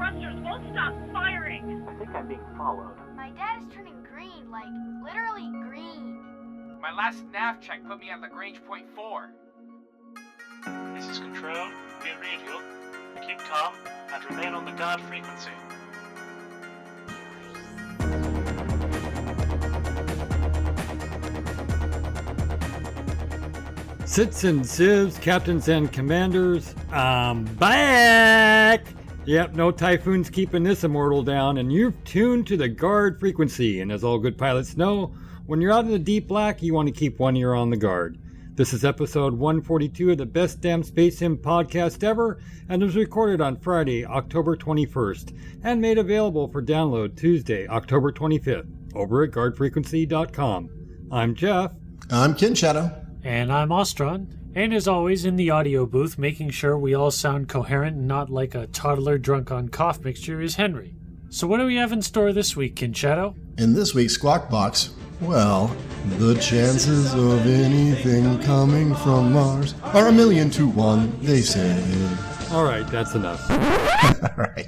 thrusters won't stop firing. I think I'm being followed. My dad is turning green, like literally green. My last nav check put me at Lagrange point 4. This is Control. We read you. Keep calm and remain on the guard frequency. Sits and sieves, captains and commanders, I'm back! Yep, no typhoons keeping this immortal down, and you've tuned to the guard frequency. And as all good pilots know, when you're out in the deep black, you want to keep one ear on the guard. This is episode 142 of the Best Damn Space Sim podcast ever, and was recorded on Friday, October 21st, and made available for download Tuesday, October 25th, over at guardfrequency.com. I'm Jeff. I'm Kin Shadow. And I'm Ostron. And as always, in the audio booth, making sure we all sound coherent and not like a toddler drunk on cough mixture, is Henry. So, what do we have in store this week, Kin Shadow? In this week's Squawk Box, well, the chances of anything coming from Mars are a million to one, they say. All right, that's enough. All right.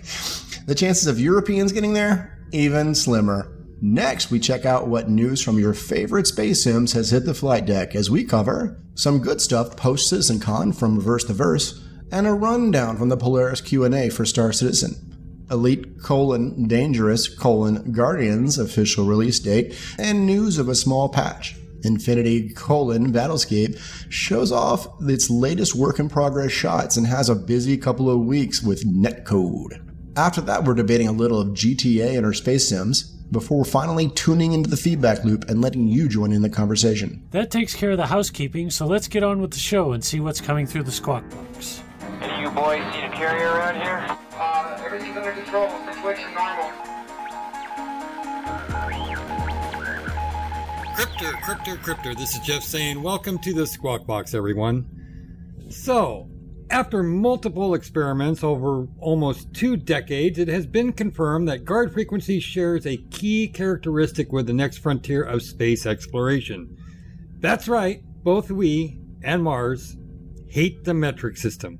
The chances of Europeans getting there? Even slimmer. Next, we check out what news from your favorite space sims has hit the flight deck as we cover some good stuff post Citizen Con from Reverse the Verse and a rundown from the Polaris Q&A for Star Citizen. Elite colon dangerous colon guardians official release date and news of a small patch. Infinity colon Battlescape shows off its latest work in progress shots and has a busy couple of weeks with netcode. After that, we're debating a little of GTA and our space sims before finally tuning into the feedback loop and letting you join in the conversation. That takes care of the housekeeping, so let's get on with the show and see what's coming through the squawk box. Any of you boys seen a carrier around here? Uh, everything's under control. Situation normal. Cryptor, Cryptor, Cryptor. This is Jeff saying, Welcome to the Squawk Box, everyone. So, after multiple experiments over almost two decades, it has been confirmed that guard frequency shares a key characteristic with the next frontier of space exploration. That's right, both we and Mars hate the metric system.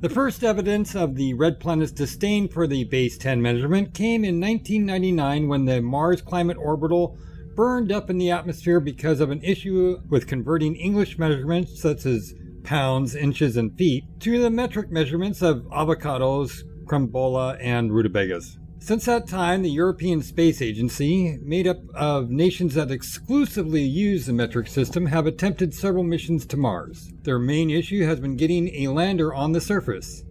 The first evidence of the Red Planet's disdain for the Base 10 measurement came in 1999 when the Mars Climate Orbiter burned up in the atmosphere because of an issue with converting English measurements such as pounds, inches, and feet to the metric measurements of avocados, crumbola, and rutabagas. Since that time, the European Space Agency, made up of nations that exclusively use the metric system, have attempted several missions to Mars. Their main issue has been getting a lander on the surface.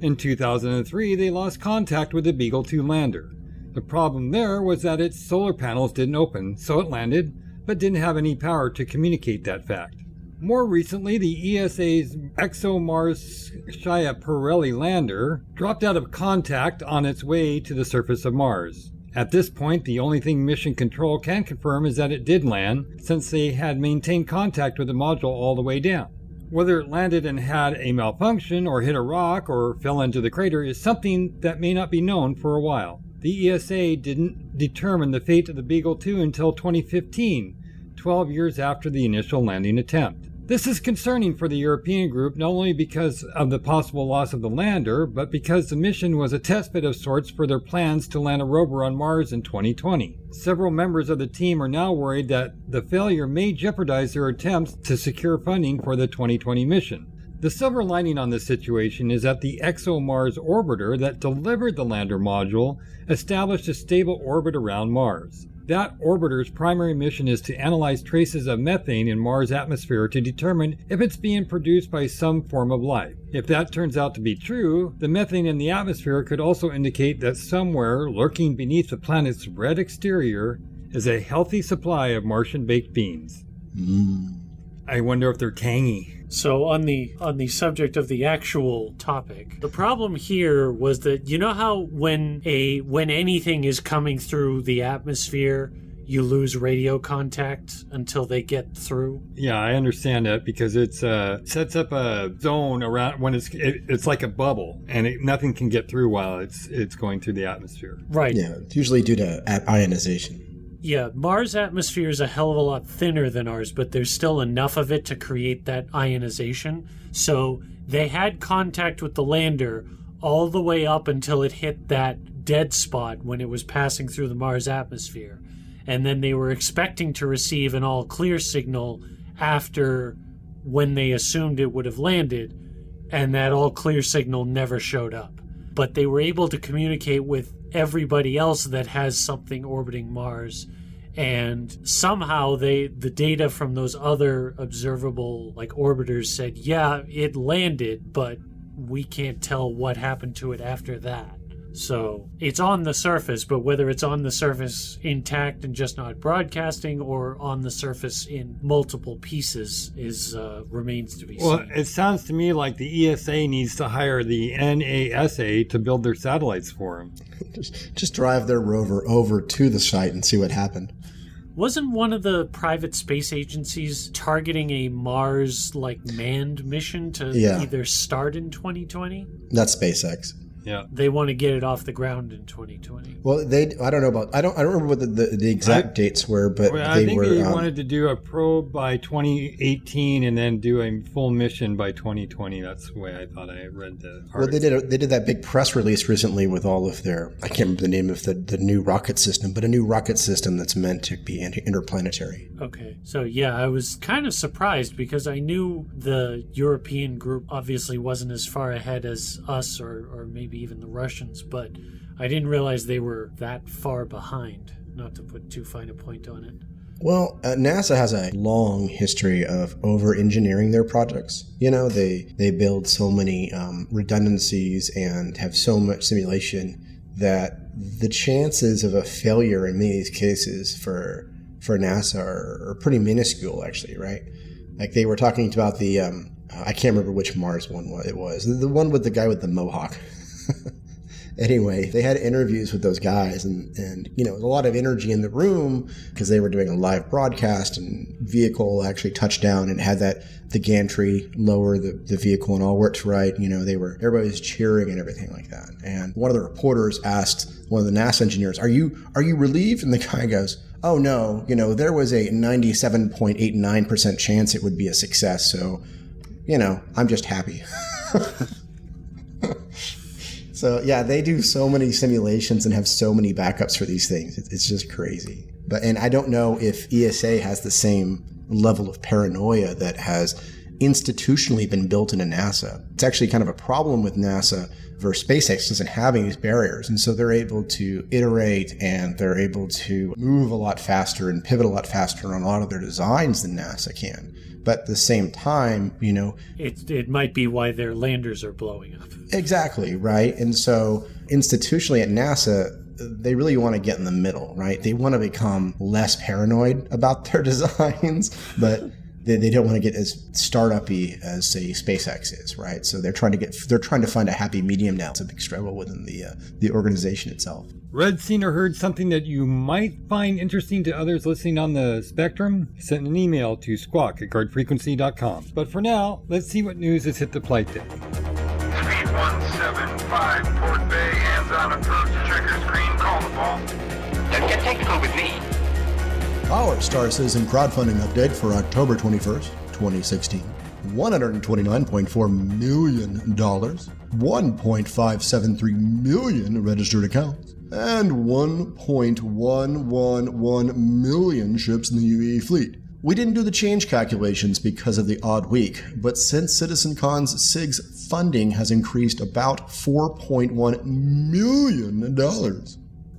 In 2003, they lost contact with the Beagle 2 lander. The problem there was that its solar panels didn't open, so it landed, but didn't have any power to communicate that fact. More recently, the ESA's ExoMars Schiaparelli lander dropped out of contact on its way to the surface of Mars. At this point, the only thing Mission Control can confirm is that it did land, since they had maintained contact with the module all the way down. Whether it landed and had a malfunction, or hit a rock, or fell into the crater is something that may not be known for a while. The ESA didn't determine the fate of the Beagle 2 until 2015, 12 years after the initial landing attempt. This is concerning for the European group not only because of the possible loss of the lander, but because the mission was a testbed of sorts for their plans to land a rover on Mars in 2020. Several members of the team are now worried that the failure may jeopardize their attempts to secure funding for the 2020 mission. The silver lining on this situation is that the ExoMars orbiter that delivered the lander module established a stable orbit around Mars. That orbiter's primary mission is to analyze traces of methane in Mars' atmosphere to determine if it's being produced by some form of life. If that turns out to be true, the methane in the atmosphere could also indicate that somewhere lurking beneath the planet's red exterior is a healthy supply of Martian baked beans. Mm. I wonder if they're tangy. So on the on the subject of the actual topic, the problem here was that you know how when a when anything is coming through the atmosphere, you lose radio contact until they get through. Yeah, I understand that because it's uh sets up a zone around when it's it, it's like a bubble and it, nothing can get through while it's it's going through the atmosphere. Right. Yeah, it's usually due to ionization. Yeah, Mars' atmosphere is a hell of a lot thinner than ours, but there's still enough of it to create that ionization. So they had contact with the lander all the way up until it hit that dead spot when it was passing through the Mars atmosphere. And then they were expecting to receive an all clear signal after when they assumed it would have landed, and that all clear signal never showed up. But they were able to communicate with everybody else that has something orbiting Mars. And somehow they the data from those other observable like orbiters said yeah it landed but we can't tell what happened to it after that so it's on the surface but whether it's on the surface intact and just not broadcasting or on the surface in multiple pieces is uh, remains to be Well, seen Well, it sounds to me like the ESA needs to hire the NASA to build their satellites for them. Just, just drive their rover over to the site and see what happened. Wasn't one of the private space agencies targeting a Mars like manned mission to Yeah. either start in 2020? That's SpaceX. Yeah. They want to get it off the ground in 2020. Well, they I don't know about I don't I don't remember what the, the, the exact I- dates were, but Well, they I think were they um, wanted to do a probe by 2018 and then do a full mission by 2020. That's the way I thought I read the article. Well, they did a, they did that big press release recently with all of their I can't remember the name of the, the new rocket system, but a new rocket system that's meant to be inter- interplanetary. Okay. So, yeah, I was kind of surprised because I knew the European group obviously wasn't as far ahead as us or, or maybe even the Russians, but I didn't realize they were that far behind, not to put too fine a point on it. Well, uh, NASA has a long history of over engineering their projects. You know, they they build so many um, redundancies and have so much simulation that the chances of a failure in many of these cases for for NASA are, are pretty minuscule, actually, right? Like they were talking about the um, I can't remember which Mars one it was, the one with the guy with the mohawk. anyway, they had interviews with those guys, and and you know, a lot of energy in the room because they were doing a live broadcast, and vehicle actually touched down and had that the gantry lower the, the vehicle and all worked right. You know, they were everybody was cheering and everything like that. And one of the reporters asked one of the NASA engineers, "Are you are you relieved?" And the guy goes. Oh no, you know, there was a 97.89% chance it would be a success. So, you know, I'm just happy. So yeah, they do so many simulations and have so many backups for these things. It's just crazy. But and I don't know if ESA has the same level of paranoia that has institutionally been built into NASA. It's actually kind of a problem with NASA versus SpaceX isn't having these barriers, and so they're able to iterate and they're able to move a lot faster and pivot a lot faster on a lot of their designs than NASA can. But at the same time, you know, It, it might be why their landers are blowing up. Exactly, right? And so institutionally at NASA, they really want to get in the middle, right? They want to become less paranoid about their designs, but they, they don't want to get as startup-y as say SpaceX is, right? So they're trying to get they're trying to find a happy medium now. It's a big struggle within the uh, the organization itself. Read, seen, or heard something that you might find interesting to others listening on the spectrum? Send an email to squawk at guardfrequency.com. But for now, let's see what news has hit the flight deck. Speed 175, Port Bay, hands on approach, checker screen, call the ball. Don't get technical with me. Our Star Citizen crowdfunding update for October 21st, 2016. $129.4 million, 1.573 million registered accounts, and 1.111 million ships in the UE fleet. We didn't do the change calculations because of the odd week, but since CitizenCon's CIG's funding has increased about $4.1 million.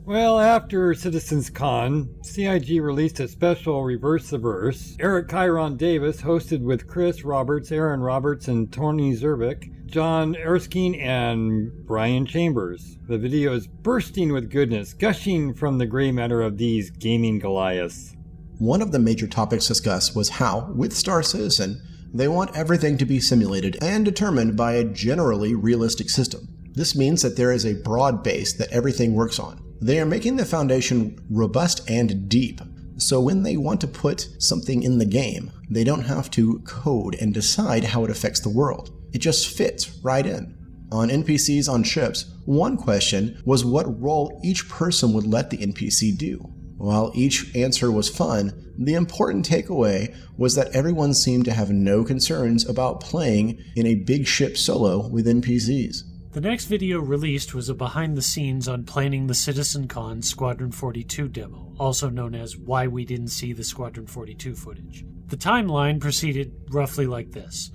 Well, after Citizens Con, CIG released a special Reverse the Verse. Eric Kieron Davis hosted with Chris Roberts, Erin Roberts, and Tony Zurovec, John Erskine, and Brian Chambers. The video is bursting with goodness, gushing from the gray matter of these gaming Goliaths. One of the major topics discussed was how, with Star Citizen, they want everything to be simulated and determined by a generally realistic system. This means that there is a broad base that everything works on. They are making the foundation robust and deep, so when they want to put something in the game, they don't have to code and decide how it affects the world. It just fits right in. On NPCs on ships, one question was what role each person would let the NPC do. While each answer was fun, the important takeaway was that everyone seemed to have no concerns about playing in a big ship solo with NPCs. The next video released was a behind the scenes on planning the CitizenCon Squadron 42 demo, also known as Why We Didn't See the Squadron 42 footage. The timeline proceeded roughly like this.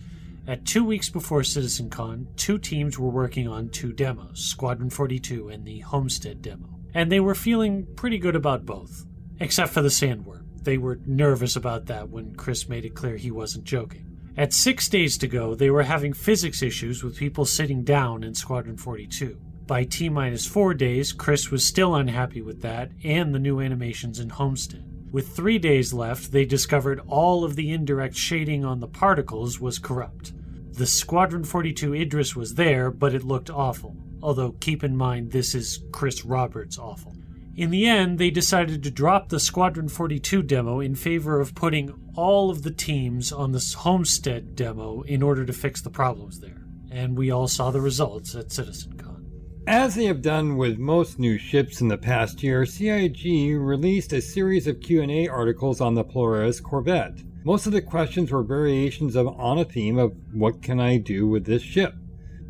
At two weeks before CitizenCon, two teams were working on two demos Squadron 42 and the Homestead demo. And they were feeling pretty good about both, except for the sandworm. They were nervous about that when Chris made it clear he wasn't joking. At six days to go, they were having physics issues with people sitting down in Squadron 42. By T minus four days, Chris was still unhappy with that and the new animations in Homestead. With three days left, they discovered all of the indirect shading on the particles was corrupt. The Squadron 42 Idris was there, but it looked awful. Although, keep in mind, this is Chris Roberts awful. In the end, they decided to drop the Squadron 42 demo in favor of putting all of the teams on the Homestead demo in order to fix the problems there. And we all saw the results at CitizenCon. As they have done with most new ships in the past year, CIG released a series of Q&A articles on the Polaris Corvette. Most of the questions were variations of on a theme of what can I do with this ship?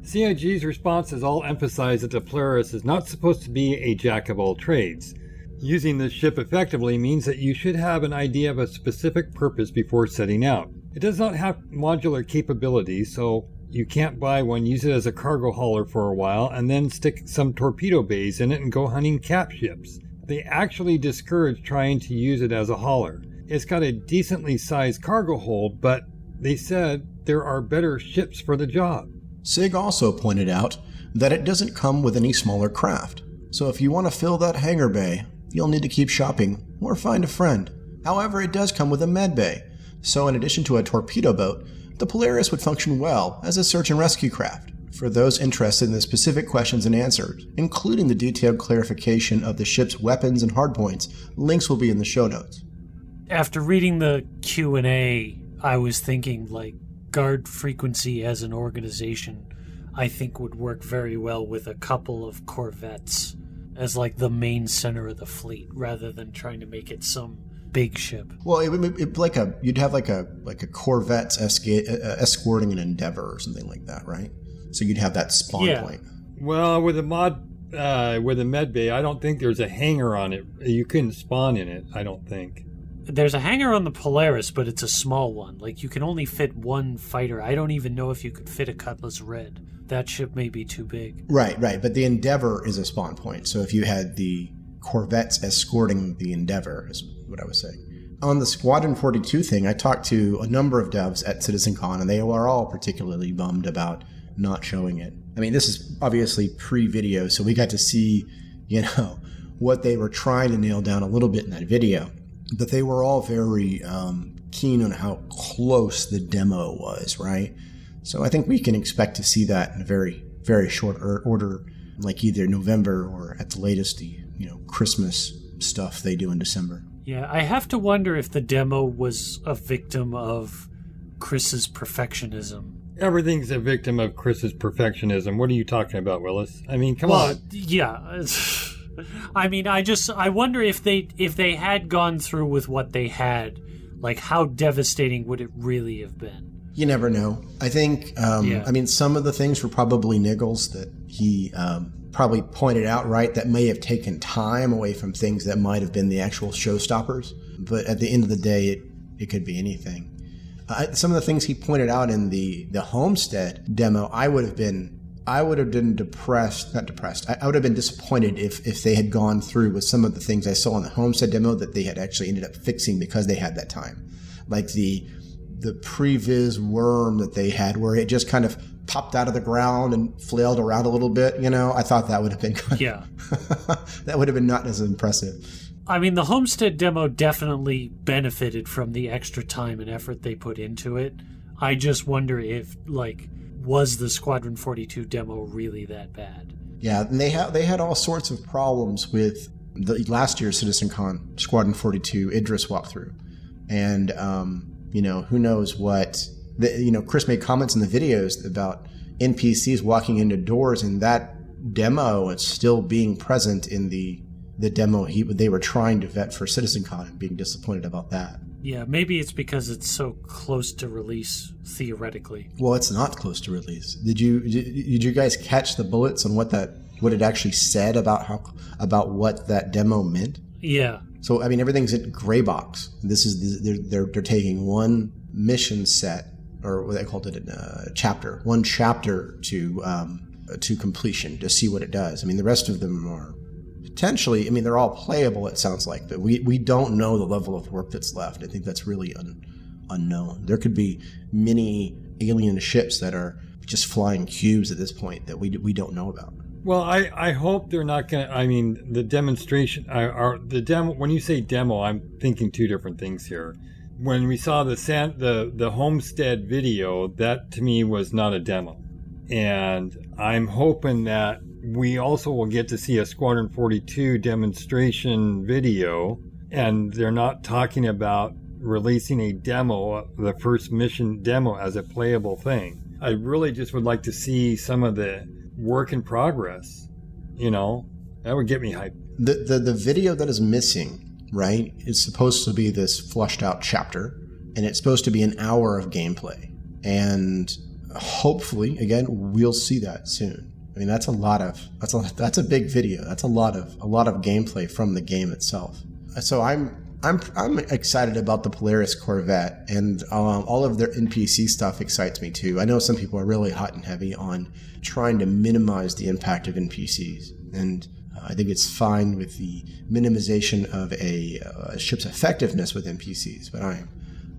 CIG's responses all emphasize that the Polaris is not supposed to be a jack of all trades. Using this ship effectively means that you should have an idea of a specific purpose before setting out. It does not have modular capabilities, so you can't buy one, use it as a cargo hauler for a while, and then stick some torpedo bays in it and go hunting cap ships. They actually discourage trying to use it as a hauler. It's got a decently sized cargo hold, but they said there are better ships for the job. CIG also pointed out that it doesn't come with any smaller craft. So if you want to fill that hangar bay, you'll need to keep shopping or find a friend. However, it does come with a med bay. So in addition to a torpedo boat, the Polaris would function well as a search and rescue craft. For those interested in the specific questions and answers, including the detailed clarification of the ship's weapons and hardpoints, links will be in the show notes. After reading the Q&A, I was thinking like guard frequency as an organization I think would work very well with a couple of corvettes as like the main center of the fleet rather than trying to make it some big ship. Well, it would it, like a you'd have like a like a Corvette esca- uh, escorting an Endeavor or something like that, right? So you'd have that spawn Yeah. point. Well, with a mod, uh, with a med bay, I don't think there's a hangar on it. You couldn't spawn in it. I don't think. There's a hangar on the Polaris, but it's a small one. Like you can only fit one fighter. I don't even know if you could fit a Cutlass Red. That ship may be too big. Right, right. But the Endeavor is a spawn point. So if you had the Corvettes escorting the Endeavor, is what I was saying. On the Squadron 42 thing, I talked to a number of devs at CitizenCon, and they were all particularly bummed about not showing it. I mean, this is obviously pre video, so we got to see, you know, what they were trying to nail down a little bit in that video. But they were all very um, keen on how close the demo was, right? So I think we can expect to see that in a very, very short order, like either November or at the latest, the you know Christmas stuff they do in December. Yeah, I have to wonder if the demo was a victim of Chris's perfectionism. Everything's a victim of Chris's perfectionism. What are you talking about, Willis? I mean, come Well, on. yeah. I mean, I just I wonder if they if they had gone through with what they had, like how devastating would it really have been? You never know. I think. Um, Yeah. I mean, some of the things were probably niggles that he um, probably pointed out right that may have taken time away from things that might have been the actual showstoppers. But at the end of the day, it it could be anything. Uh, some of the things he pointed out in the the Homestead demo, I would have been. I would have been depressed, not depressed. I, I would have been disappointed if, if they had gone through with some of the things I saw in the Homestead demo that they had actually ended up fixing because they had that time, like the the previs worm that they had where it just kind of popped out of the ground and flailed around a little bit you know i thought that would have been kind Yeah. that would have been not as impressive I mean, the Homestead demo definitely benefited from the extra time and effort they put into it. I just wonder if, like, was the Squadron 42 demo really that bad? yeah and they had they had all sorts of problems with the last year's Citizen Con squadron 42 idris walkthrough and um, you know who knows what the, you know chris made comments in the videos about npcs walking into doors and that demo is still being present in the the demo he they were trying to vet for Citizen Con and being disappointed about that Yeah, maybe it's because it's so close to release theoretically. Well, it's not close to release. Did you did, did you guys catch the bullets on what that what it actually said about how about what that demo meant? Yeah. So I mean, everything's in gray box. This is they're they're, they're taking one mission set or what they called it a uh, chapter, one chapter to um, to completion to see what it does. I mean, the rest of them are potentially. I mean, they're all playable. It sounds like, but we we don't know the level of work that's left. I think that's really un, unknown. There could be many alien ships that are just flying cubes at this point that we we don't know about. Well, I, I hope they're not going to. I mean, the demonstration, are the demo. When you say demo, I'm thinking two different things here. When we saw the San, the the Homestead video, that to me was not a demo, and I'm hoping that we also will get to see a Squadron 42 demonstration video, and they're not talking about releasing a demo, the first mission demo, as a playable thing. I really just would like to see some of the work in progress. You know, that would get me hyped. The, the the video that is missing, right? Is supposed to be this flushed out chapter, and it's supposed to be an hour of gameplay. And hopefully, again, we'll see that soon. I mean, that's a lot of that's a that's a big video. That's a lot of a lot of gameplay from the game itself. So I'm I'm I'm excited about the Polaris Corvette, and um, all of their NPC stuff excites me too. I know some people are really hot and heavy on trying to minimize the impact of NPCs, and uh, I think it's fine with the minimization of a, uh, ship's effectiveness with NPCs. But I'm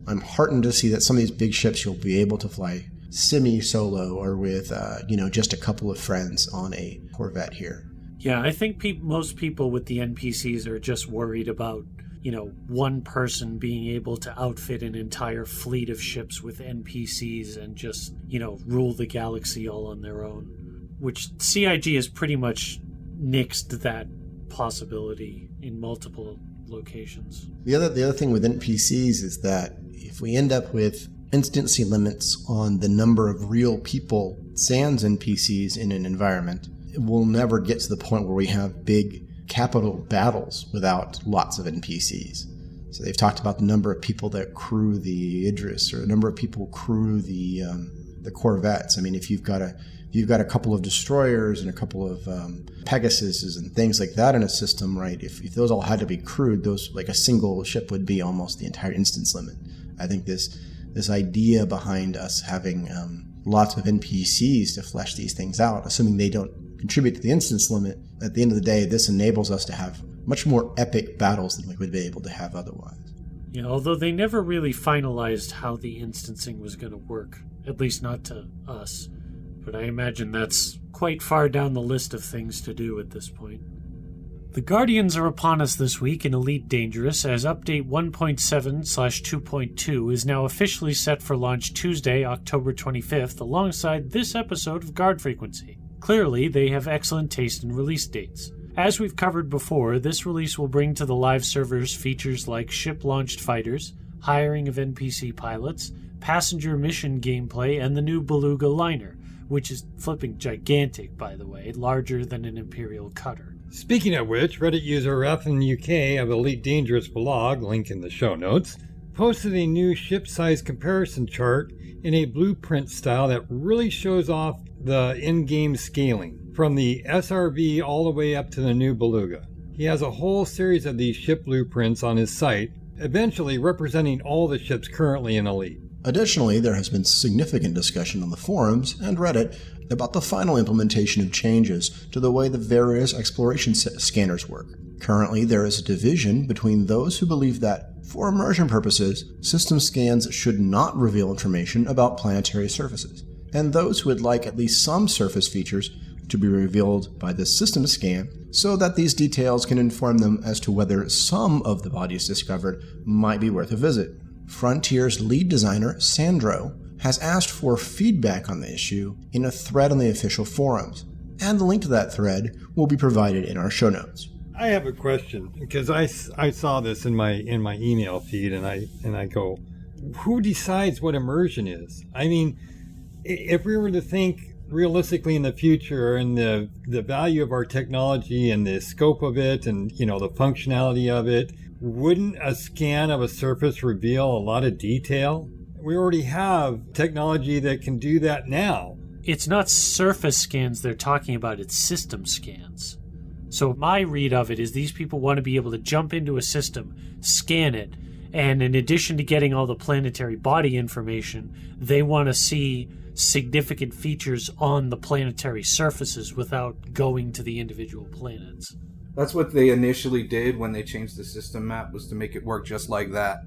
I'm heartened to see that some of these big ships you'll be able to fly semi solo or with uh, you know just a couple of friends on a Corvette here. Yeah, I think pe- most people with the NPCs are just worried about you know, one person being able to outfit an entire fleet of ships with NPCs and just, you know, rule the galaxy all on their own. Which CIG has pretty much nixed that possibility in multiple locations. The other the other thing with NPCs is that if we end up with instancy limits on the number of real people sans NPCs in an environment, we'll never get to the point where we have big capital battles without lots of NPCs. So they've talked about the number of people that crew the Idris or the number of people crew the um, the Corvettes. I mean, if you've got a you've got a couple of destroyers and a couple of um, Pegasuses and things like that in a system, right? If, if those all had to be crewed, those like a single ship would be almost the entire instance limit. I think this this idea behind us having um, lots of NPCs to flesh these things out, assuming they don't contribute to the instance limit, at the end of the day, this enables us to have much more epic battles than we would be able to have otherwise. Yeah, although they never really finalized how the instancing was going to work, at least not to us. But I imagine that's quite far down the list of things to do at this point. The Guardians are upon us this week in Elite Dangerous as update 1.7/2.2 is now officially set for launch Tuesday, October 25th, alongside this episode of Guard Frequency. Clearly, they have excellent taste in release dates. As we've covered before, this release will bring to the live servers features like ship launched fighters, hiring of NPC pilots, passenger mission gameplay, and the new Beluga liner, which is flipping gigantic, by the way, larger than an Imperial cutter. Speaking of which, Reddit user UK of Elite Dangerous blog, link in the show notes, posted a new ship size comparison chart in a blueprint style that really shows off the in game scaling from the SRV all the way up to the new Beluga. He has a whole series of these ship blueprints on his site, eventually representing all the ships currently in Elite. Additionally, there has been significant discussion on the forums and Reddit about the final implementation of changes to the way the various exploration scanners work. Currently, there is a division between those who believe that, for immersion purposes, system scans should not reveal information about planetary surfaces, and those who would like at least some surface features to be revealed by the system scan so that these details can inform them as to whether some of the bodies discovered might be worth a visit. Frontier's lead designer, Sandro, has asked for feedback on the issue in a thread on the official forums, and the link to that thread will be provided in our show notes. I have a question because I, I saw this in my in my email feed and I and I go, who decides what immersion is? I mean, if we were to think realistically in the future and the the value of our technology and the scope of it and you know the functionality of it wouldn't a scan of a surface reveal a lot of detail we already have technology that can do that now It's not surface scans they're talking about, it's system scans. So, my read of it is these people want to be able to jump into a system, scan it, and in addition to getting all the planetary body information, they want to see significant features on the planetary surfaces without going to the individual planets. That's what they initially did when they changed the system map was to make it work just like that.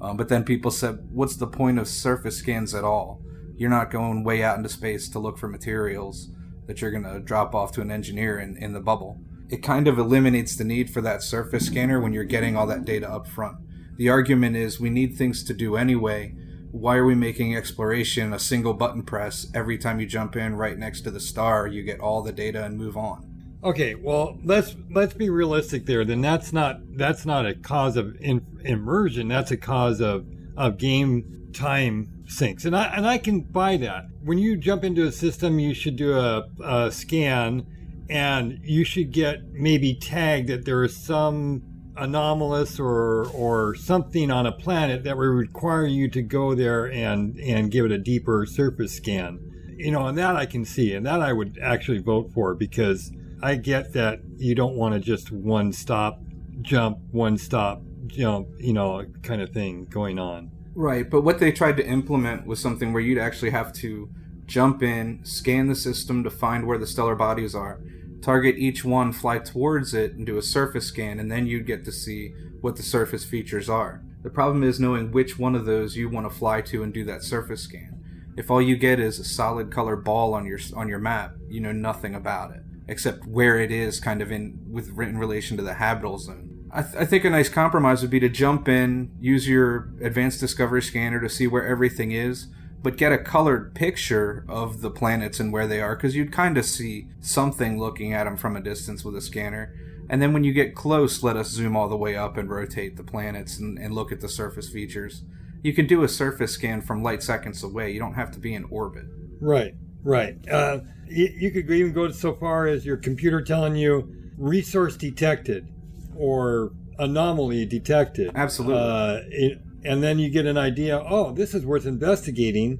Um, but then people said, "What's the point of surface scans at all? You're not going way out into space to look for materials that you're going to drop off to an engineer in, in the bubble." It kind of eliminates the need for that surface scanner when you're getting all that data up front. The argument is we need things to do anyway. Why are we making exploration a single button press every time you jump in right next to the star? You get all the data and move on. Okay, well, let's let's be realistic there. Then that's not that's not a cause of in, immersion. That's a cause of of game time sinks, and I and I can buy that. When you jump into a system, you should do a, a scan, and you should get maybe tagged that there is some anomalous or or something on a planet that would require you to go there and and give it a deeper surface scan. You know, and that I can see, and that I would actually vote for because I get that you don't want to just one stop jump, one stop jump, you know, kind of thing going on. Right, but what they tried to implement was something where you'd actually have to jump in, scan the system to find where the stellar bodies are, target each one, fly towards it, and do a surface scan, and then you'd get to see what the surface features are. The problem is knowing which one of those you want to fly to and do that surface scan. If all you get is a solid color ball on your on your map, you know nothing about it except where it is, kind of in with in relation to the habitable zone. I, th- I think a nice compromise would be to jump in, use your advanced discovery scanner to see where everything is, but get a colored picture of the planets and where they are, because you'd kind of see something looking at them from a distance with a scanner. And then when you get close, let us zoom all the way up and rotate the planets and, and look at the surface features. You can do a surface scan from light seconds away. You don't have to be in orbit. Right, right. Uh, you, you could even go so far as your computer telling you resource detected or anomaly detected. Absolutely. Uh, it, and then you get an idea, oh, this is worth investigating.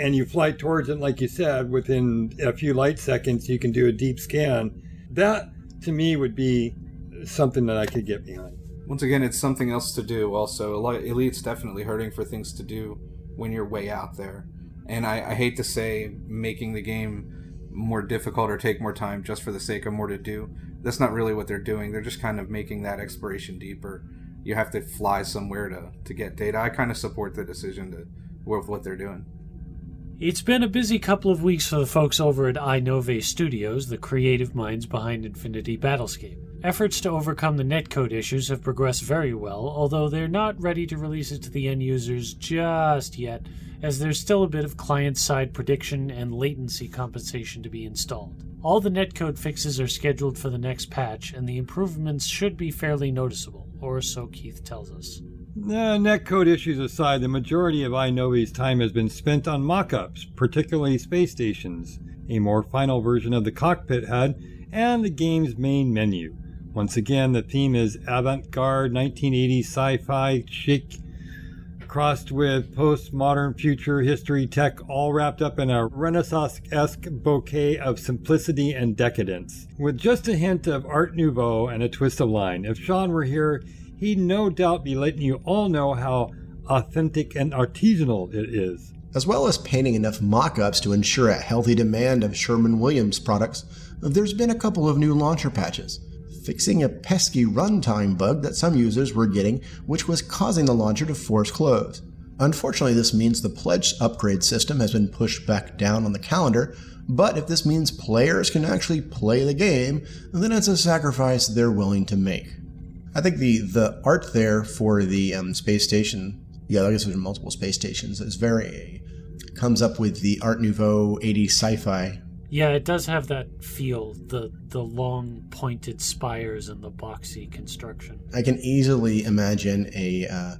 And you fly towards it, like you said, within a few light seconds, you can do a deep scan. That, to me, would be something that I could get behind. Once again, it's something else to do. Also, Elite's definitely hurting for things to do when you're way out there. And I, I hate to say making the game more difficult or take more time just for the sake of more to do. That's not really what they're doing. They're just kind of making that exploration deeper. You have to fly somewhere to, to get data. I kind of support the decision to with what they're doing. It's been a busy couple of weeks for the folks over at I-Novae Studios, the creative minds behind Infinity Battlescape. Efforts to overcome the netcode issues have progressed very well, although they're not ready to release it to the end users just yet, as there's still a bit of client side prediction and latency compensation to be installed. All the netcode fixes are scheduled for the next patch, and the improvements should be fairly noticeable, or so Keith tells us. Uh, netcode issues aside, the majority of I-Novae's time has been spent on mock ups, particularly space stations, a more final version of the cockpit HUD, and the game's main menu. Once again, the theme is avant garde 1980s sci fi chic crossed with postmodern future history tech, all wrapped up in a Renaissance esque bouquet of simplicity and decadence. With just a hint of Art Nouveau and a twist of line. If Sean were here, he'd no doubt be letting you all know how authentic and artisanal it is. As well as painting enough mock ups to ensure a healthy demand of Sherwin-Williams products, there's been a couple of new launcher patches fixing a pesky runtime bug that some users were getting, which was causing the launcher to force close. Unfortunately, this means the pledged upgrade system has been pushed back down on the calendar, but if this means players can actually play the game, then it's a sacrifice they're willing to make. I think the, the art there for the um, space station, yeah, I guess there's multiple space stations, is very, comes up with the Art Nouveau 80s sci fi yeah, it does have that feel the the long pointed spires and the boxy construction. I can easily imagine a uh,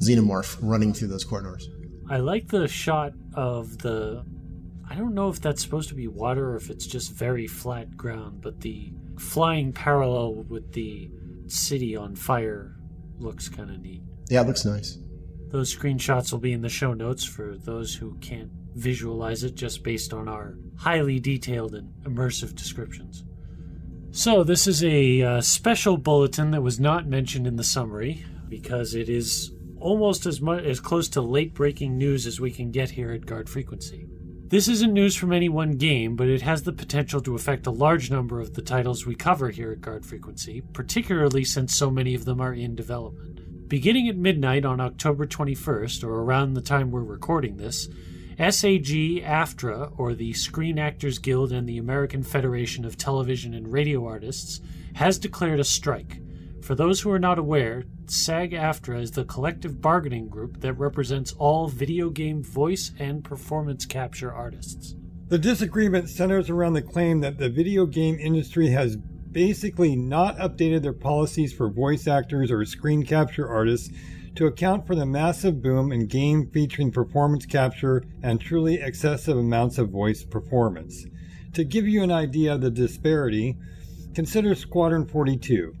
xenomorph running through those corridors. I like the shot of the. I don't know if that's supposed to be water or if it's just very flat ground, but the flying parallel with the city on fire looks kind of neat. Yeah, it looks nice. Those screenshots will be in the show notes for those who can't visualize it just based on our highly detailed and immersive descriptions. So, this is a uh, special bulletin that was not mentioned in the summary because it is almost as much as close to late breaking news as we can get here at Guard Frequency. This isn't news from any one game, but it has the potential to affect a large number of the titles we cover here at Guard Frequency, particularly since so many of them are in development. Beginning at midnight on October 21st, or around the time we're recording this, SAG AFTRA, or the Screen Actors Guild and the American Federation of Television and Radio Artists, has declared a strike. For those who are not aware, SAG AFTRA is the collective bargaining group that represents all video game voice and performance capture artists. The disagreement centers around the claim that the video game industry has basically not updated their policies for voice actors or screen capture artists to account for the massive boom in game featuring performance capture and truly excessive amounts of voice performance. To give you an idea of the disparity, consider Squadron 42.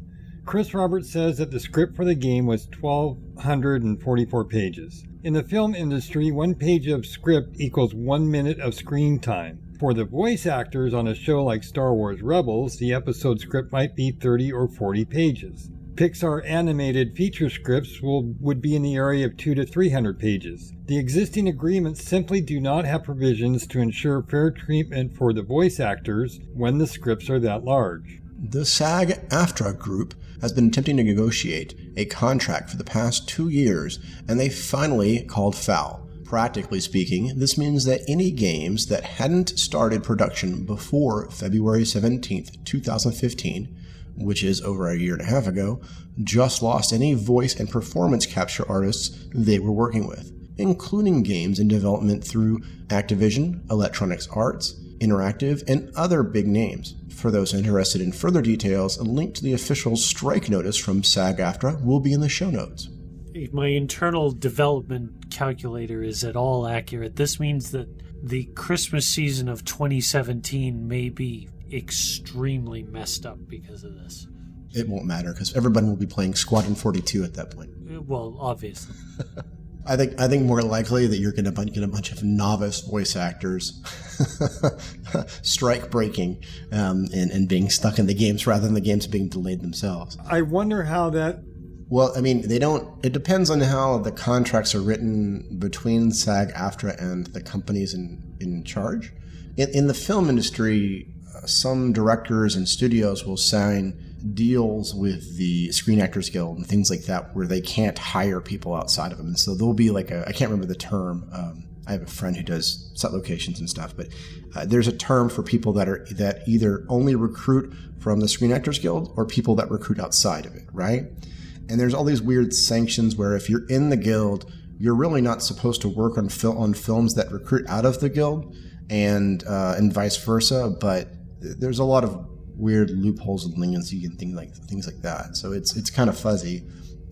Chris Roberts says that the script for the game was 1,244 pages. In the film industry, one page of script equals one minute of screen time. For the voice actors on a show like Star Wars Rebels, the episode script might be 30 or 40 pages. Pixar animated feature scripts will, would be in the area of 2 to 300 pages. The existing agreements simply do not have provisions to ensure fair treatment for the voice actors when the scripts are that large. The SAG AFTRA group has been attempting to negotiate a contract for the past two years, and they finally called foul. Practically speaking, this means that any games that hadn't started production before February 17, 2015, which is over a year and a half ago, just lost any voice and performance capture artists they were working with, including games in development through Activision, Electronics Arts, Interactive, and other big names. For those interested in further details, a link to the official strike notice from SAG AFTRA will be in the show notes. If my internal development calculator is at all accurate, this means that the Christmas season of 2017 may be extremely messed up because of this. It won't matter because everybody will be playing Squadron 42 at that point. Well, obviously. I think I think more likely that you're going to get a bunch of novice voice actors strike breaking um, and, and being stuck in the games rather than the games being delayed themselves. I wonder how that. Well, I mean, they don't. It depends on how the contracts are written between SAG, AFTRA, and the companies in in charge. In, in the film industry, uh, some directors and studios will sign deals with the Screen Actors Guild and things like that where they can't hire people outside of them. And so there'll be like a, I can't remember the term. Um, I have a friend who does set locations and stuff, but uh, there's a term for people that are that either only recruit from the Screen Actors Guild or people that recruit outside of it, right? And there's all these weird sanctions where if you're in the guild, you're really not supposed to work on fil- on films that recruit out of the guild, and uh, and vice versa. But there's a lot of weird loopholes and leniency and things like things like that. So it's it's kind of fuzzy,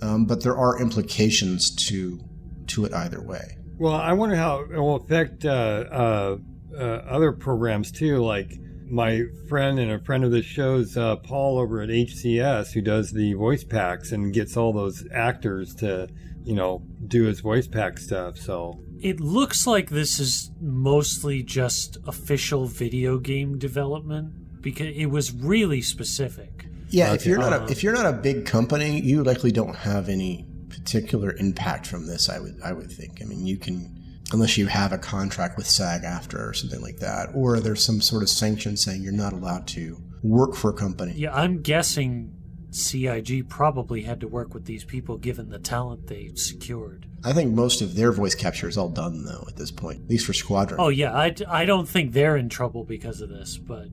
um, but there are implications to to it either way. Well, I wonder how it will affect uh, uh, uh, other programs too. Like my friend and a friend of the show's uh, Paul over at HCS, who does the voice packs and gets all those actors to, you know, do his voice pack stuff. So It looks like this is mostly just official video game development because it was really specific. Yeah, if you're not Uh, a, if you're not a big company, you likely don't have any particular impact from this. I would I would think. I mean, you can unless you have a contract with SAG AFTRA or something like that, or there's some sort of sanction saying you're not allowed to work for a company. Yeah, I'm guessing CIG probably had to work with these people given the talent they secured. I think most of their voice capture is all done though at this point, at least for Squadron. Oh, yeah, I, I don't think they're in trouble because of this, but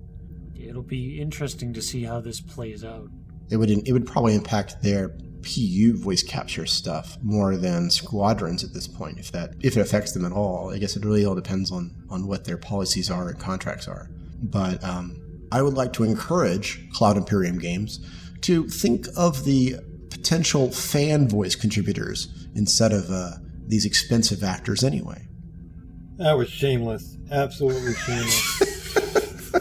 it'll be interesting to see how this plays out. It would it would probably impact their PU voice capture stuff more than Squadrons at this point, if that if it affects them at all. I guess it really all depends on on what their policies are and contracts are. But um, I would like to encourage Cloud Imperium Games to think of the potential fan voice contributors instead of uh, these expensive actors anyway. That was shameless. Absolutely shameless.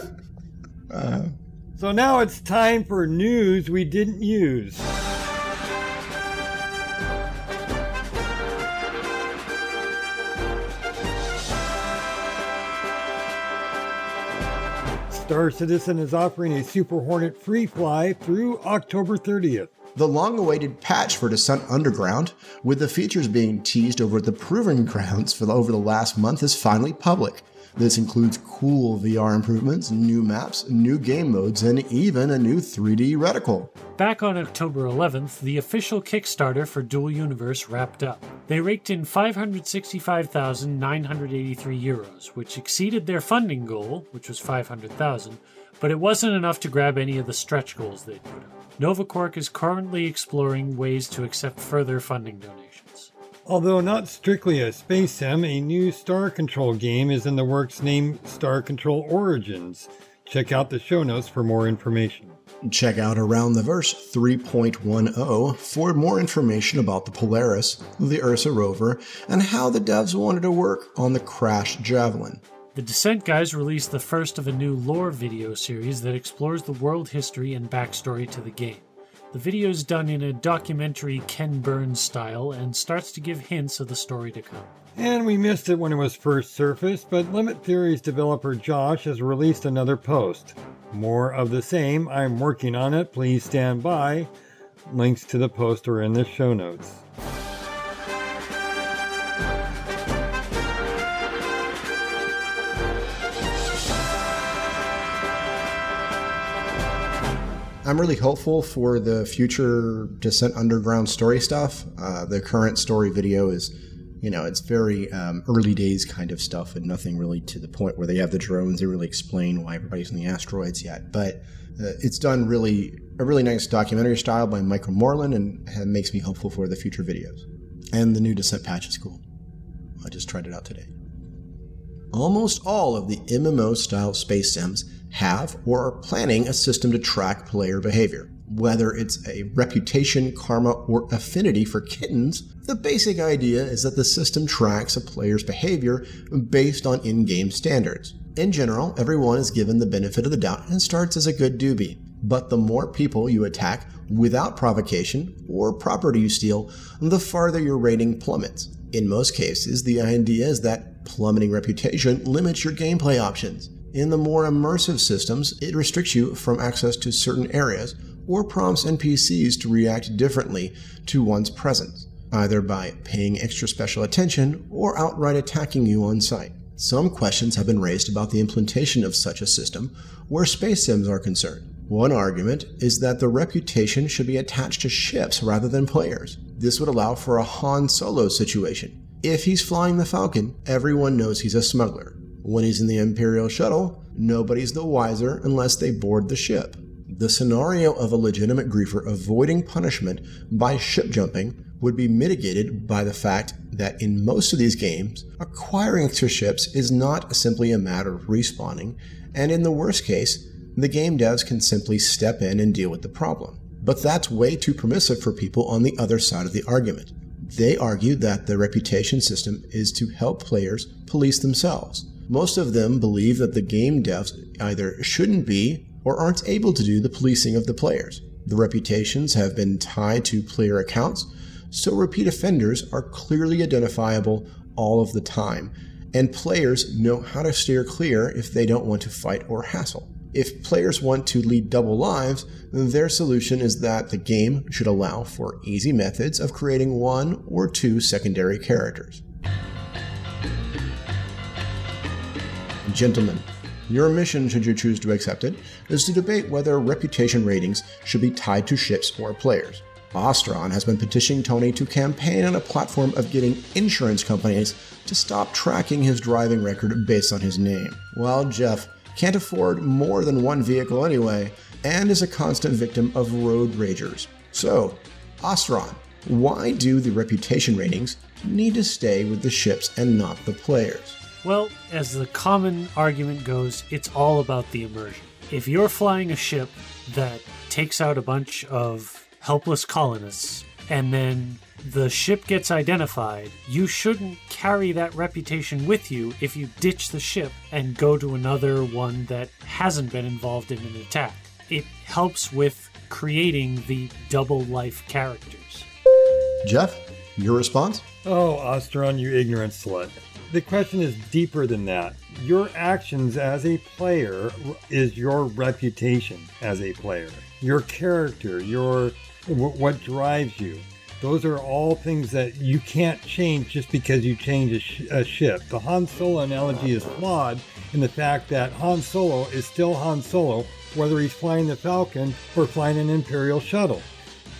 Uh, so now it's time for news we didn't use. Star Citizen is offering a Super Hornet free fly through October 30th. The long awaited patch for Descent Underground, with the features being teased over the proving grounds for the, over the last month, is finally public. This includes cool VR improvements, new maps, new game modes, and even a new 3D reticle. Back on October 11th, the official Kickstarter for Dual Universe wrapped up. They raked in 565,983 euros, which exceeded their funding goal, which was 500,000, but it wasn't enough to grab any of the stretch goals they'd put up. Novaquark is currently exploring ways to accept further funding donations. Although not strictly a space sim, a new Star Control game is in the works named Star Control Origins. Check out the show notes for more information. Check out Around the Verse 3.10 for more information about the Polaris, the Ursa rover, and how the devs wanted to work on the Crash Javelin. The Descent guys released the first of a new lore video series that explores the world history and backstory to the game. The video is done in a documentary Ken Burns style and starts to give hints of the story to come. And we missed it when it was first surfaced, but Limit Theory's developer Josh has released another post. More of the same, I'm working on it, please stand by. Links to the post are in the show notes. I'm really hopeful for the future Descent Underground story stuff. Uh, the current story video is, you know, it's very um, early days kind of stuff and nothing really to the point where they have the drones. They really explain why everybody's in the asteroids yet. But uh, it's done really, a really nice documentary style by Michael Moreland and, and makes me hopeful for the future videos. And the new Descent patch is cool. I just tried it out today. Almost all of the MMO style space sims have or are planning a system to track player behavior. Whether it's a reputation, karma, or affinity for kittens, the basic idea is that the system tracks a player's behavior based on in game standards. In general, everyone is given the benefit of the doubt and starts as a good doobie. But the more people you attack without provocation or property you steal, the farther your rating plummets. In most cases, the idea is that plummeting reputation limits your gameplay options. In the more immersive systems, it restricts you from access to certain areas or prompts NPCs to react differently to one's presence, either by paying extra special attention or outright attacking you on sight. Some questions have been raised about the implementation of such a system where space sims are concerned. One argument is that the reputation should be attached to ships rather than players. This would allow for a Han Solo situation. If he's flying the Falcon, everyone knows he's a smuggler. When he's in the Imperial shuttle, nobody's the wiser unless they board the ship. The scenario of a legitimate griefer avoiding punishment by ship jumping would be mitigated by the fact that in most of these games, acquiring extra ships is not simply a matter of respawning, and in the worst case, the game devs can simply step in and deal with the problem. But that's way too permissive for people on the other side of the argument. They argue that the reputation system is to help players police themselves. Most of them believe that the game devs either shouldn't be or aren't able to do the policing of the players. The reputations have been tied to player accounts, so repeat offenders are clearly identifiable all of the time, and players know how to steer clear if they don't want to fight or hassle. If players want to lead double lives, their solution is that the game should allow for easy methods of creating one or two secondary characters. Gentlemen, your mission, should you choose to accept it, is to debate whether reputation ratings should be tied to ships or players. Ostron has been petitioning Tony to campaign on a platform of getting insurance companies to stop tracking his driving record based on his name. While Jeff can't afford more than one vehicle anyway, and is a constant victim of road ragers. So, Ostron, why do the reputation ratings need to stay with the ships and not the players? Well, as the common argument goes, it's all about the immersion. If you're flying a ship that takes out a bunch of helpless colonists, and then the ship gets identified, you shouldn't carry that reputation with you if you ditch the ship and go to another one that hasn't been involved in an attack. It helps with creating the double life characters. Jeff, your response? Oh, Ostron, you ignorant slut. The question is deeper than that. Your actions as a player is your reputation as a player. Your character, your what drives you. Those are all things that you can't change just because you change a, sh- a ship. The Han Solo analogy is flawed in the fact that Han Solo is still Han Solo, whether he's flying the Falcon or flying an Imperial shuttle.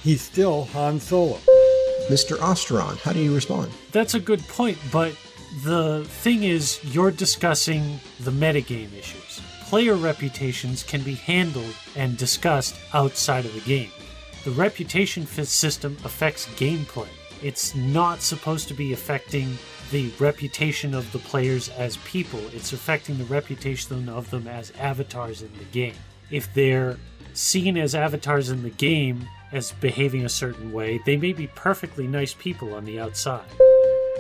He's still Han Solo. Mr. Osteron, how do you respond? That's a good point, but the thing is, you're discussing the metagame issues. Player reputations can be handled and discussed outside of the game. The reputation system affects gameplay. It's not supposed to be affecting the reputation of the players as people, it's affecting the reputation of them as avatars in the game. If they're seen as avatars in the game as behaving a certain way, they may be perfectly nice people on the outside.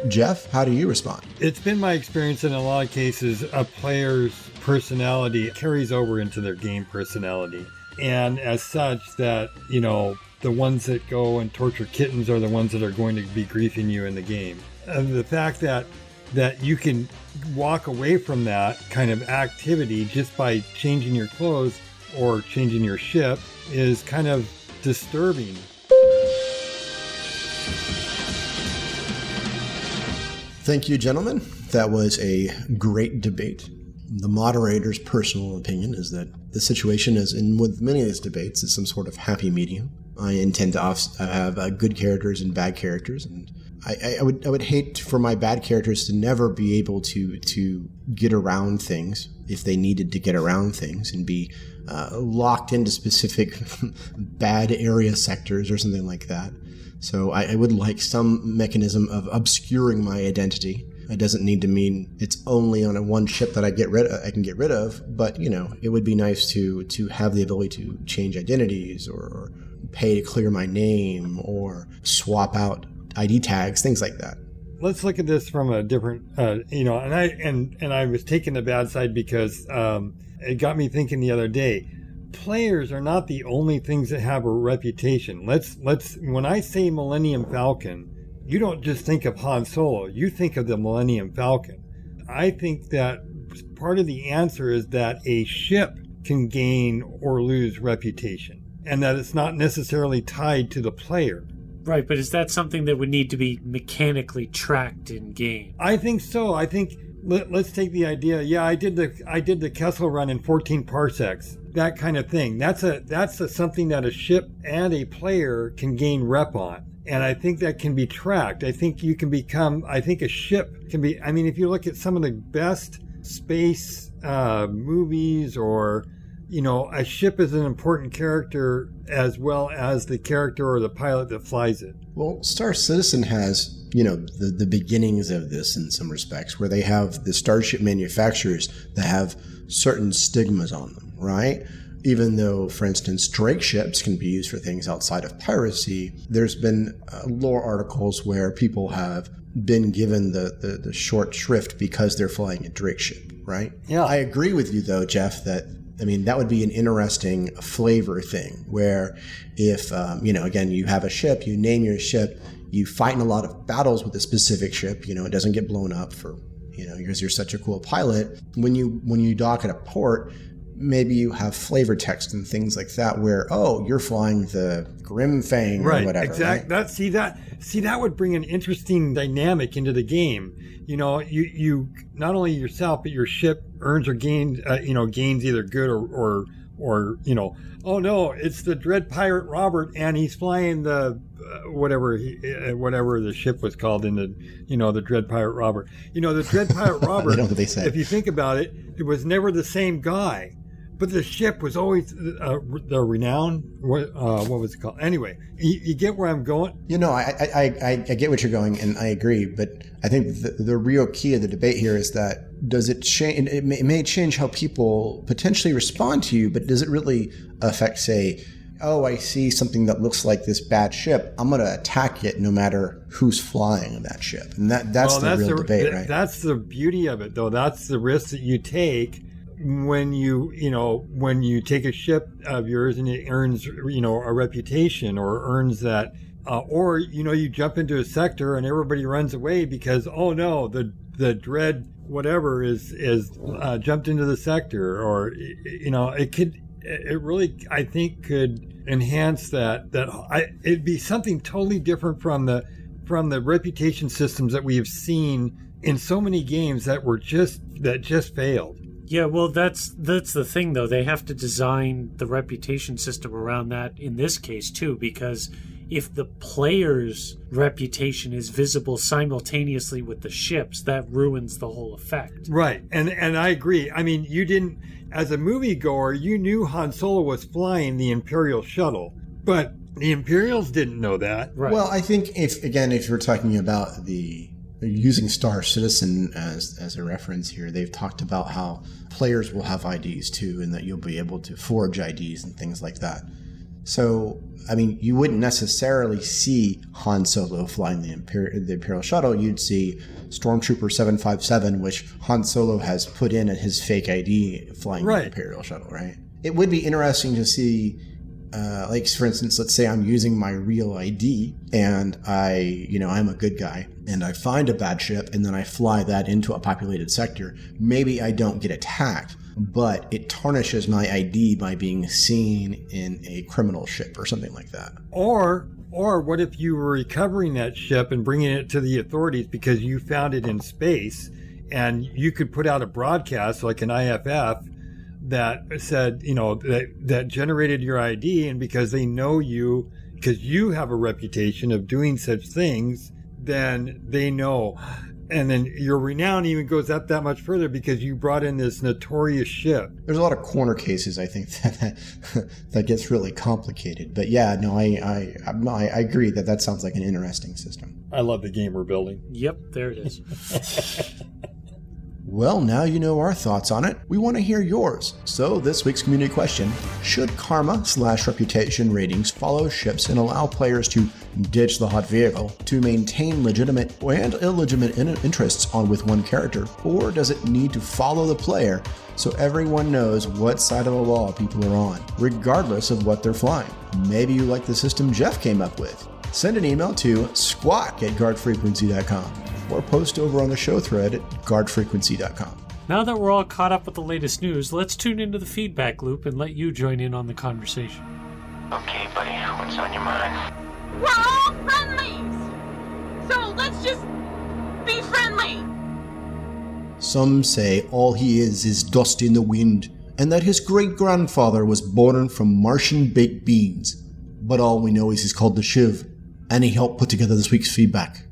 Jeff, how do you respond? It's been my experience in a lot of cases, a player's personality carries over into their game personality. And as such, that, you know, the ones that go and torture kittens are the ones that are going to be griefing you in the game. And the fact that that you can walk away from that kind of activity just by changing your clothes or changing your ship is kind of disturbing. Thank you, gentlemen. That was a great debate. The moderator's personal opinion is that the situation is, in with many of these debates, is some sort of happy medium. I intend to off- have uh, good characters and bad characters, and I, I, I would I would hate for my bad characters to never be able to to get around things if they needed to get around things and be uh, locked into specific bad area sectors or something like that. So I, I would like some mechanism of obscuring my identity. It doesn't need to mean it's only on a one ship that I get rid of, I can get rid of, but you know, it would be nice to to have the ability to change identities or, or pay to clear my name or swap out ID tags, things like that. let's look at this from a different uh, you know and i and and i was taking the bad side because um, it got me thinking the other day players are not the only things that have a reputation let's let's when i say millennium falcon you don't just think of han solo you think of the millennium falcon i think that part of the answer is that a ship can gain or lose reputation and that it's not necessarily tied to the player Right, but is that something that would need to be mechanically tracked in game? I think so. I think let, us take the idea. Yeah, I did the I did the Kessel run in 14 parsecs. That kind of thing. That's a that's a, something that a ship and a player can gain rep on. And I think that can be tracked. I think you can become. I think a ship can be. I mean, if you look at some of the best space uh, movies or you know, a ship is an important character as well as the character or the pilot that flies it. Well, Star Citizen has, you know, the, the beginnings of this in some respects, where they have the starship manufacturers that have certain stigmas on them, right? Even though, for instance, Drake ships can be used for things outside of piracy, there's been uh, lore articles where people have been given the, the, the short shrift because they're flying a Drake ship, right? Yeah. I agree with you, though, Jeff, that I mean, that would be an interesting flavor thing where if, um, you know, again, you have a ship, you name your ship, you fight in a lot of battles with a specific ship, you know, it doesn't get blown up for, you know, because you're such a cool pilot. When you, when you dock at a port, maybe you have flavor text and things like that where, oh, you're flying the Grimfang right or whatever. exactly right? that see that see that would bring an interesting dynamic into the game you know you you not only yourself but your ship earns or gains uh, you know gains either good or or or you know oh no it's the dread pirate robert and he's flying the uh, whatever he, uh, whatever the ship was called in the you know the dread pirate robert you know the dread pirate robert They know what they say. if you think about it it was never the same guy but the ship was always uh, the renown. What uh, what was it called? Anyway, you, you get where I'm going. You know, I, I, I, I get what you're going, and I agree. But I think the, the real key of the debate here is that does it change? It may, it may change how people potentially respond to you, but does it really affect, say, oh, I see something that looks like this bad ship, I'm going to attack it no matter who's flying that ship. And that that's Well, the real debate, th- right? That's the beauty of it, though. That's the risk that you take when you, you know, when you take a ship of yours and it earns, you know, a reputation or earns that, uh, or you know, you jump into a sector and everybody runs away because, oh no, the the dread whatever is is uh, jumped into the sector, or you know, it could, it really, I think, could enhance that. That I, it'd be something totally different from the from the reputation systems that we have seen in so many games that were just that just failed. Yeah, well, that's that's the thing, though. They have to design the reputation system around that in this case too, because if the player's reputation is visible simultaneously with the ships, that ruins the whole effect. Right, and and I agree. I mean, you didn't, as a moviegoer, you knew Han Solo was flying the Imperial shuttle, but the Imperials didn't know that. Right. Well, I think if again, if you're talking about the using Star Citizen as as a reference here, they've talked about how players will have IDs too, and that you'll be able to forge IDs and things like that. So, I mean, you wouldn't necessarily see Han Solo flying the Imperial, the Imperial shuttle. You'd see Stormtrooper 757, which Han Solo has put in at his fake ID flying Right. the Imperial shuttle, right? It would be interesting to see uh, like for instance, let's say I'm using my real ID and I, you know, I'm a good guy and I find a bad ship and then I fly that into a populated sector. Maybe I don't get attacked, but it tarnishes my ID by being seen in a criminal ship or something like that. Or or what if you were recovering that ship and bringing it to the authorities because you found it in space and you could put out a broadcast like an IFF that said, you know, that that generated your ID and because they know you because you have a reputation of doing such things, then they know and then your renown even goes up that much further because you brought in this notorious ship. There's a lot of corner cases, I think, that that gets really complicated. But yeah, no, I I I'm- I, I agree that that sounds like an interesting system. I love the game we're building. Yep, there it is. Well, now you know our thoughts on it. We want to hear yours. So, this week's community question Should karma slash reputation ratings follow ships and allow players to ditch the hot vehicle to maintain legitimate and illegitimate in- interests on with one character? Or does it need to follow the player so everyone knows what side of the law people are on, regardless of what they're flying? Maybe you like the system Jeff came up with. Send an email to squawk at guardfrequency.com or post over on the show thread at guardfrequency.com. now that we're all caught up with the latest news, let's tune into the feedback loop and let you join in on the conversation. Okay, buddy, what's on your mind? We're all friendlies! So let's just be friendly! Some say all he is is dust in the wind, and that his great grandfather was born from Martian baked beans. But all we know is he's called the Shiv, and he helped put together this week's feedback.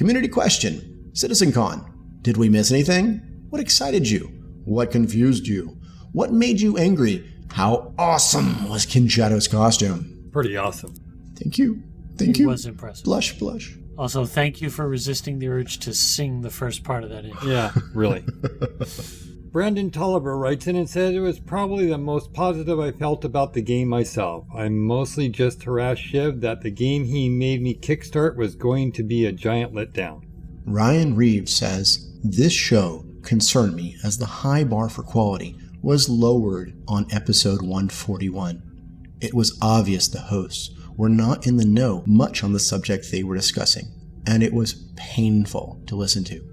Community question Citizen Con, did we miss anything? What excited you? What confused you? What made you angry? How awesome was Kinshato's costume? Pretty awesome. Thank you. Thank It you. was impressive. Blush, blush. Also, thank you for resisting the urge to sing the first part of that intro. Yeah, really. Brandon Tolliver writes in and says it was probably the most positive I felt about the game myself. I mostly just harassed Shiv that the game he made me kickstart was going to be a giant letdown. Ryan Reeves says, This show concerned me as the high bar for quality was lowered on episode 141. It was obvious the hosts were not in the know much on the subject they were discussing, and it was painful to listen to.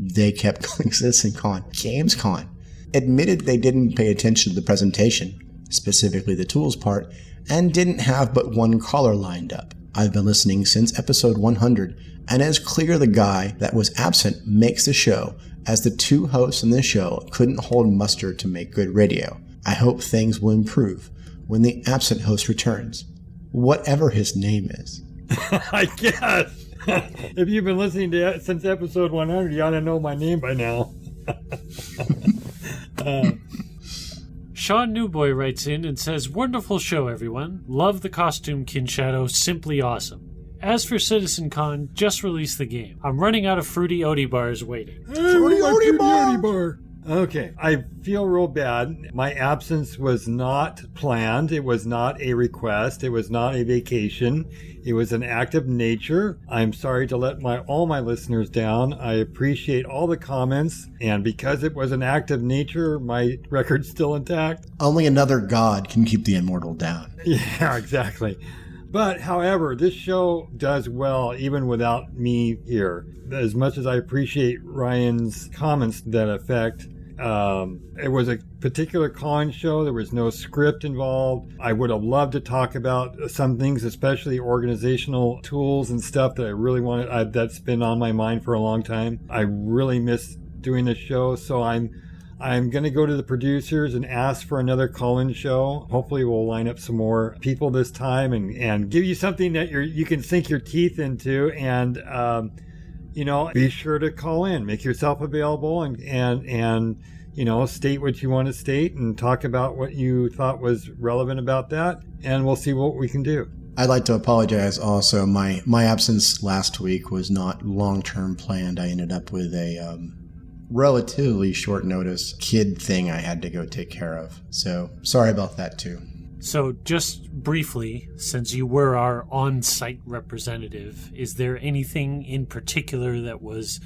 They kept calling CitizenCon GamesCon, admitted they didn't pay attention to the presentation, specifically the tools part, and didn't have but one caller lined up. I've been listening since episode 100, and it's clear the guy that was absent makes the show, as the two hosts in this show couldn't hold muster to make good radio. I hope things will improve when the absent host returns, whatever his name is. I guess. If you've been listening to it since episode 100, you ought to know my name by now. uh, Sean Newboy writes in and says, Wonderful show, everyone. Love the costume, Kinshadow. Simply awesome. As for Citizen Con, just released the game. I'm running out of fruity Odie bars waiting. Fruity Odie bar. Okay, I feel real bad. My absence was not planned. It was not a request. It was not a vacation. It was an act of nature. I'm sorry to let my all my listeners down. I appreciate all the comments, and because it was an act of nature, my record's still intact. Only another god can keep the immortal down. Yeah, exactly. But however, this show does well even without me here. As much as I appreciate Ryan's comments that affect, um, it was a particular call-in show. There was no script involved. I would have loved to talk about some things, especially organizational tools and stuff that I really wanted. I, that's been on my mind for a long time. I really miss doing this show, so I'm I'm going to go to the producers and ask for another call-in show. Hopefully, we'll line up some more people this time and, and give you something that you you can sink your teeth into. And um, you know, be sure to call in, make yourself available, and and and you know, state what you want to state and talk about what you thought was relevant about that, and we'll see what we can do. I'd like to apologize also. My my absence last week was not long term planned. I ended up with a um, relatively short notice kid thing I had to go take care of. So sorry about that too. So, just briefly, since you were our on site representative, is there anything in particular that was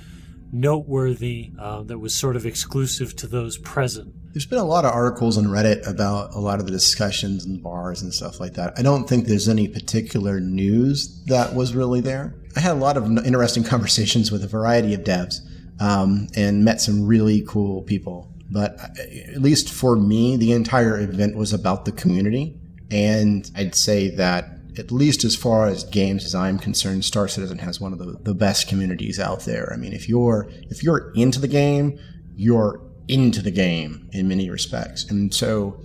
noteworthy uh, that was sort of exclusive to those present? There's been a lot of articles on Reddit about a lot of the discussions and bars and stuff like that. I don't think there's any particular news that was really there. I had a lot of interesting conversations with a variety of devs um, and met some really cool people. But at least for me, the entire event was about the community. And I'd say that at least as far as games as I'm concerned, Star Citizen has one of the, the best communities out there. I mean, if you're if you're into the game, you're into the game in many respects. And so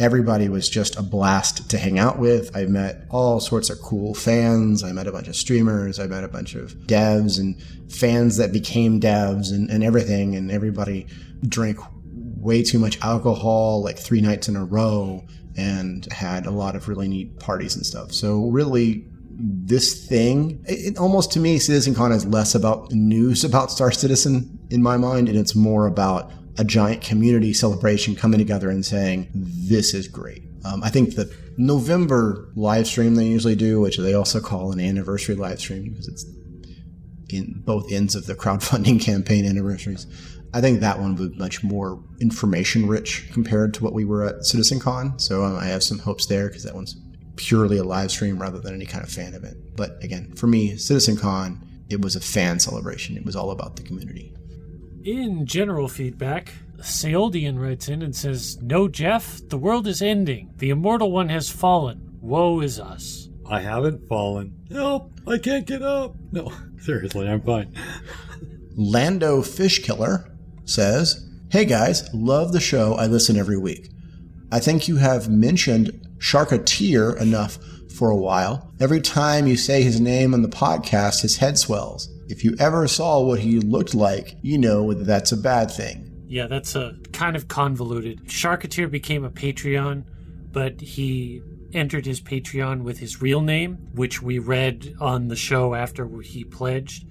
everybody was just a blast to hang out with. I met all sorts of cool fans. I met a bunch of streamers. I met a bunch of devs and fans that became devs and, and everything. And everybody drank way too much alcohol, like three nights in a row, and had a lot of really neat parties and stuff. So, really, this thing, it, almost to me, CitizenCon is less about news about Star Citizen in my mind, and it's more about a giant community celebration coming together and saying, this is great. Um, I think the November live stream they usually do, which they also call an anniversary live stream because it's in both ends of the crowdfunding campaign anniversaries. I think that one was much more information rich compared to what we were at CitizenCon. So um, I have some hopes there because that one's purely a live stream rather than any kind of fan event. But again, for me, CitizenCon, it was a fan celebration. It was all about the community. In general feedback, Seoldian writes in and says, No, Jeff, the world is ending. The immortal one has fallen. Woe is us. I haven't fallen. Help! I can't get up. No, seriously, I'm fine. Lando Fishkiller says, Hey guys, love the show. I listen every week. I think you have mentioned Sharkateer enough for a while. Every time you say his name on the podcast, his head swells. If you ever saw what he looked like, you know that that's a bad thing. Yeah, that's a kind of convoluted. Sharkateer became a Patreon, but he entered his Patreon with his real name, which we read on the show after he pledged.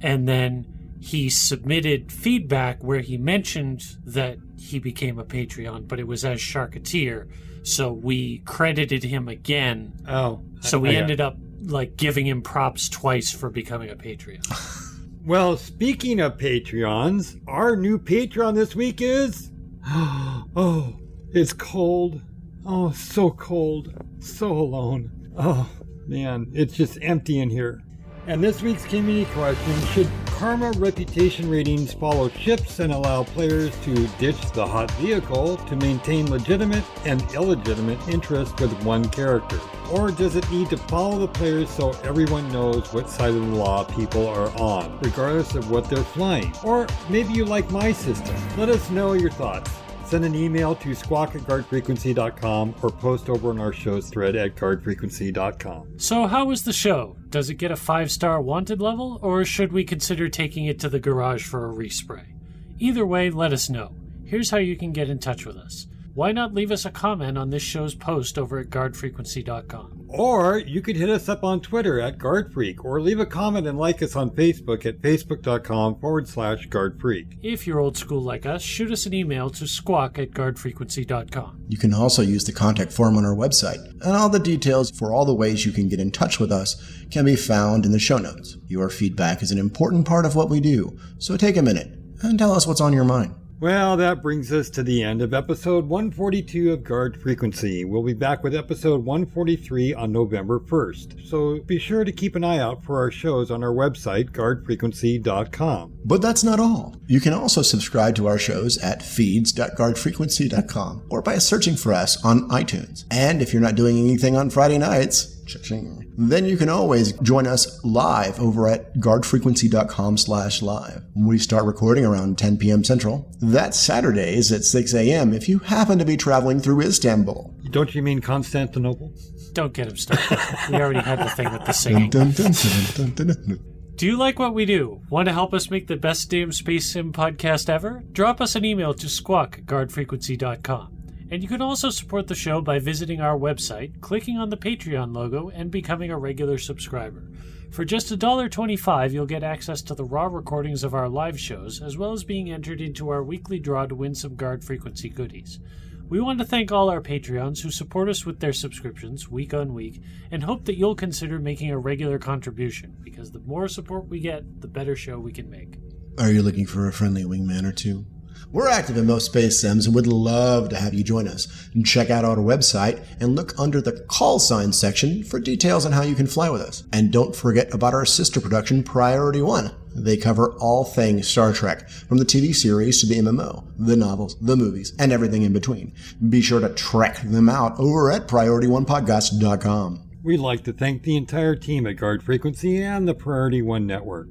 And then he submitted feedback where he mentioned that he became a Patreon, but it was as Sharkateer. So we credited him again. Oh. So we ended up like giving him props twice for becoming a Patreon. well, speaking of Patreons, our new Patreon this week is. Oh, it's cold. Oh, so cold. So alone. Oh, man, it's just empty in here. And this week's community question should karma reputation ratings follow ships and allow players to ditch the hot vehicle to maintain legitimate and illegitimate interest with one character? Or does it need to follow the players so everyone knows what side of the law people are on, regardless of what they're flying? Or maybe you like my system. Let us know your thoughts send an email to squawk at guardfrequency.com or post over on our show's thread at guardfrequency.com. So, how was the show? Does it get a five star wanted level, or should we consider taking it to the garage for a respray? Either way, let us know. Here's how you can get in touch with us. Why not leave us a comment on this show's post over at guardfrequency.com? Or you could hit us up on Twitter at GuardFreak, or leave a comment and like us on Facebook at facebook.com forward slash GuardFreak. If you're old school like us, shoot us an email to squawk at guardfrequency.com. You can also use the contact form on our website, and all the details for all the ways you can get in touch with us can be found in the show notes. Your feedback is an important part of what we do, so take a minute and tell us what's on your mind. Well, that brings us to the end of episode 142 of Guard Frequency. We'll be back with episode 143 on November 1st, so be sure to keep an eye out for our shows on our website, guardfrequency.com. But that's not all. You can also subscribe to our shows at feeds.guardfrequency.com or by searching for us on iTunes. And if you're not doing anything on Friday nights, cha-ching, then you can always join us live over at guardfrequency.com slash live. We start recording around 10 p.m. Central. That's Saturdays at 6 a.m. if you happen to be traveling through Istanbul. Don't you mean Constantinople? Don't get him started. we already had the thing with the singing. Dun, dun, dun, dun, dun, dun, dun. Do you like what we do? Want to help us make the best damn Space Sim podcast ever? Drop us an email to squawk at guardfrequency.com. And you can also support the show by visiting our website, clicking on the Patreon logo, and becoming a regular subscriber. For just $1.25, you'll get access to the raw recordings of our live shows, as well as being entered into our weekly draw to win some Guard Frequency goodies. We want to thank all our Patreons who support us with their subscriptions week on week and hope that you'll consider making a regular contribution because the more support we get, the better show we can make. Are you looking for a friendly wingman or two? We're active in most space sims and would love to have you join us. Check out our website and look under the call sign section for details on how you can fly with us. And don't forget about our sister production, Priority One. They cover all things Star Trek, from the TV series to the MMO, the novels, the movies, and everything in between. Be sure to check them out over at PriorityOnePodcast.com. We'd like to thank the entire team at Guard Frequency and the Priority One Network.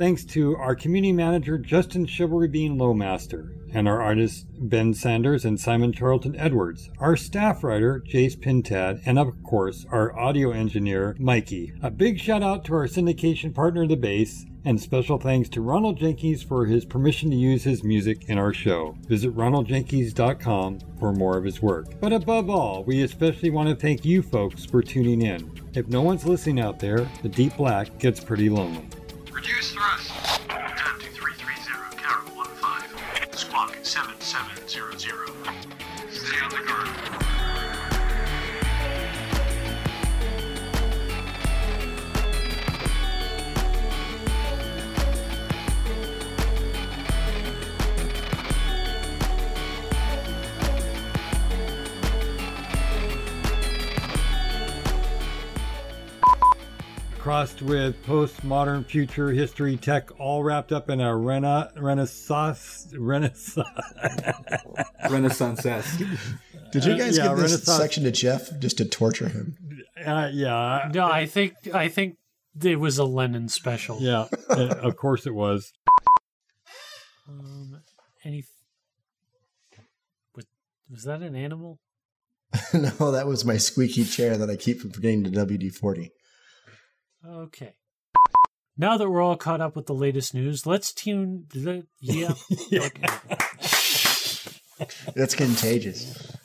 Thanks to our community manager Justin Chivalry Bean Lowmaster, and our artists Ben Sanders and Simon Charlton Edwards, our staff writer Jace Pintad, and of course our audio engineer Mikey. A big shout out to our syndication partner The Base, and special thanks to Ronald Jenkins for his permission to use his music in our show. Visit ronaldjenkins.com for more of his work. But above all, we especially want to thank you folks for tuning in. If no one's listening out there, the deep black gets pretty lonely. Reduce thrust. Time to 330, Carol 15. Squawk 7700. Crossed with postmodern future history tech all wrapped up in a rena- renaissance renaissance Renaissance. Did you Uh, guys yeah, give this section to Jeff just to torture him? uh, yeah No, I think I think it was a Lennon special. yeah uh, of course it was Um, any was, was that an animal? no, that was my squeaky chair that I keep from forgetting to WD 40. Okay. Now that we're all caught up with the latest news, let's tune the yeah. Okay. That's contagious.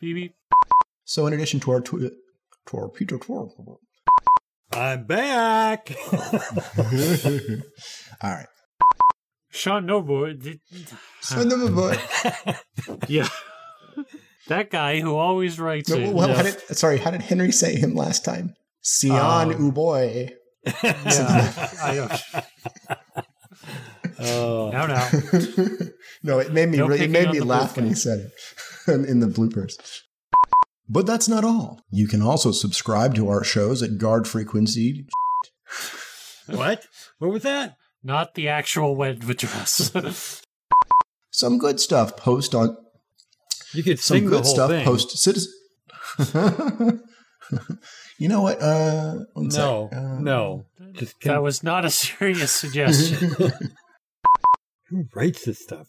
Beep, beep. So, in addition to our, tw- to our Peter Twirl. i'm back All right. Sean Noble. did- Son of a boy. Yeah. that guy who always writes No, well, yeah. how did, sorry, how did Henry say him last time? Sion Um, Uboy. Yeah. I don't. oh No, no. no, it made me No really, it made me laugh when he said it in, in the bloopers. But that's not all. You can also subscribe to our shows at Guard Frequency. what what was that Not the actual web address. Some good stuff post on you could some sing the good whole stuff thing post citizen. You know what? Uh, no Uh, no just that was not a serious suggestion. who writes this stuff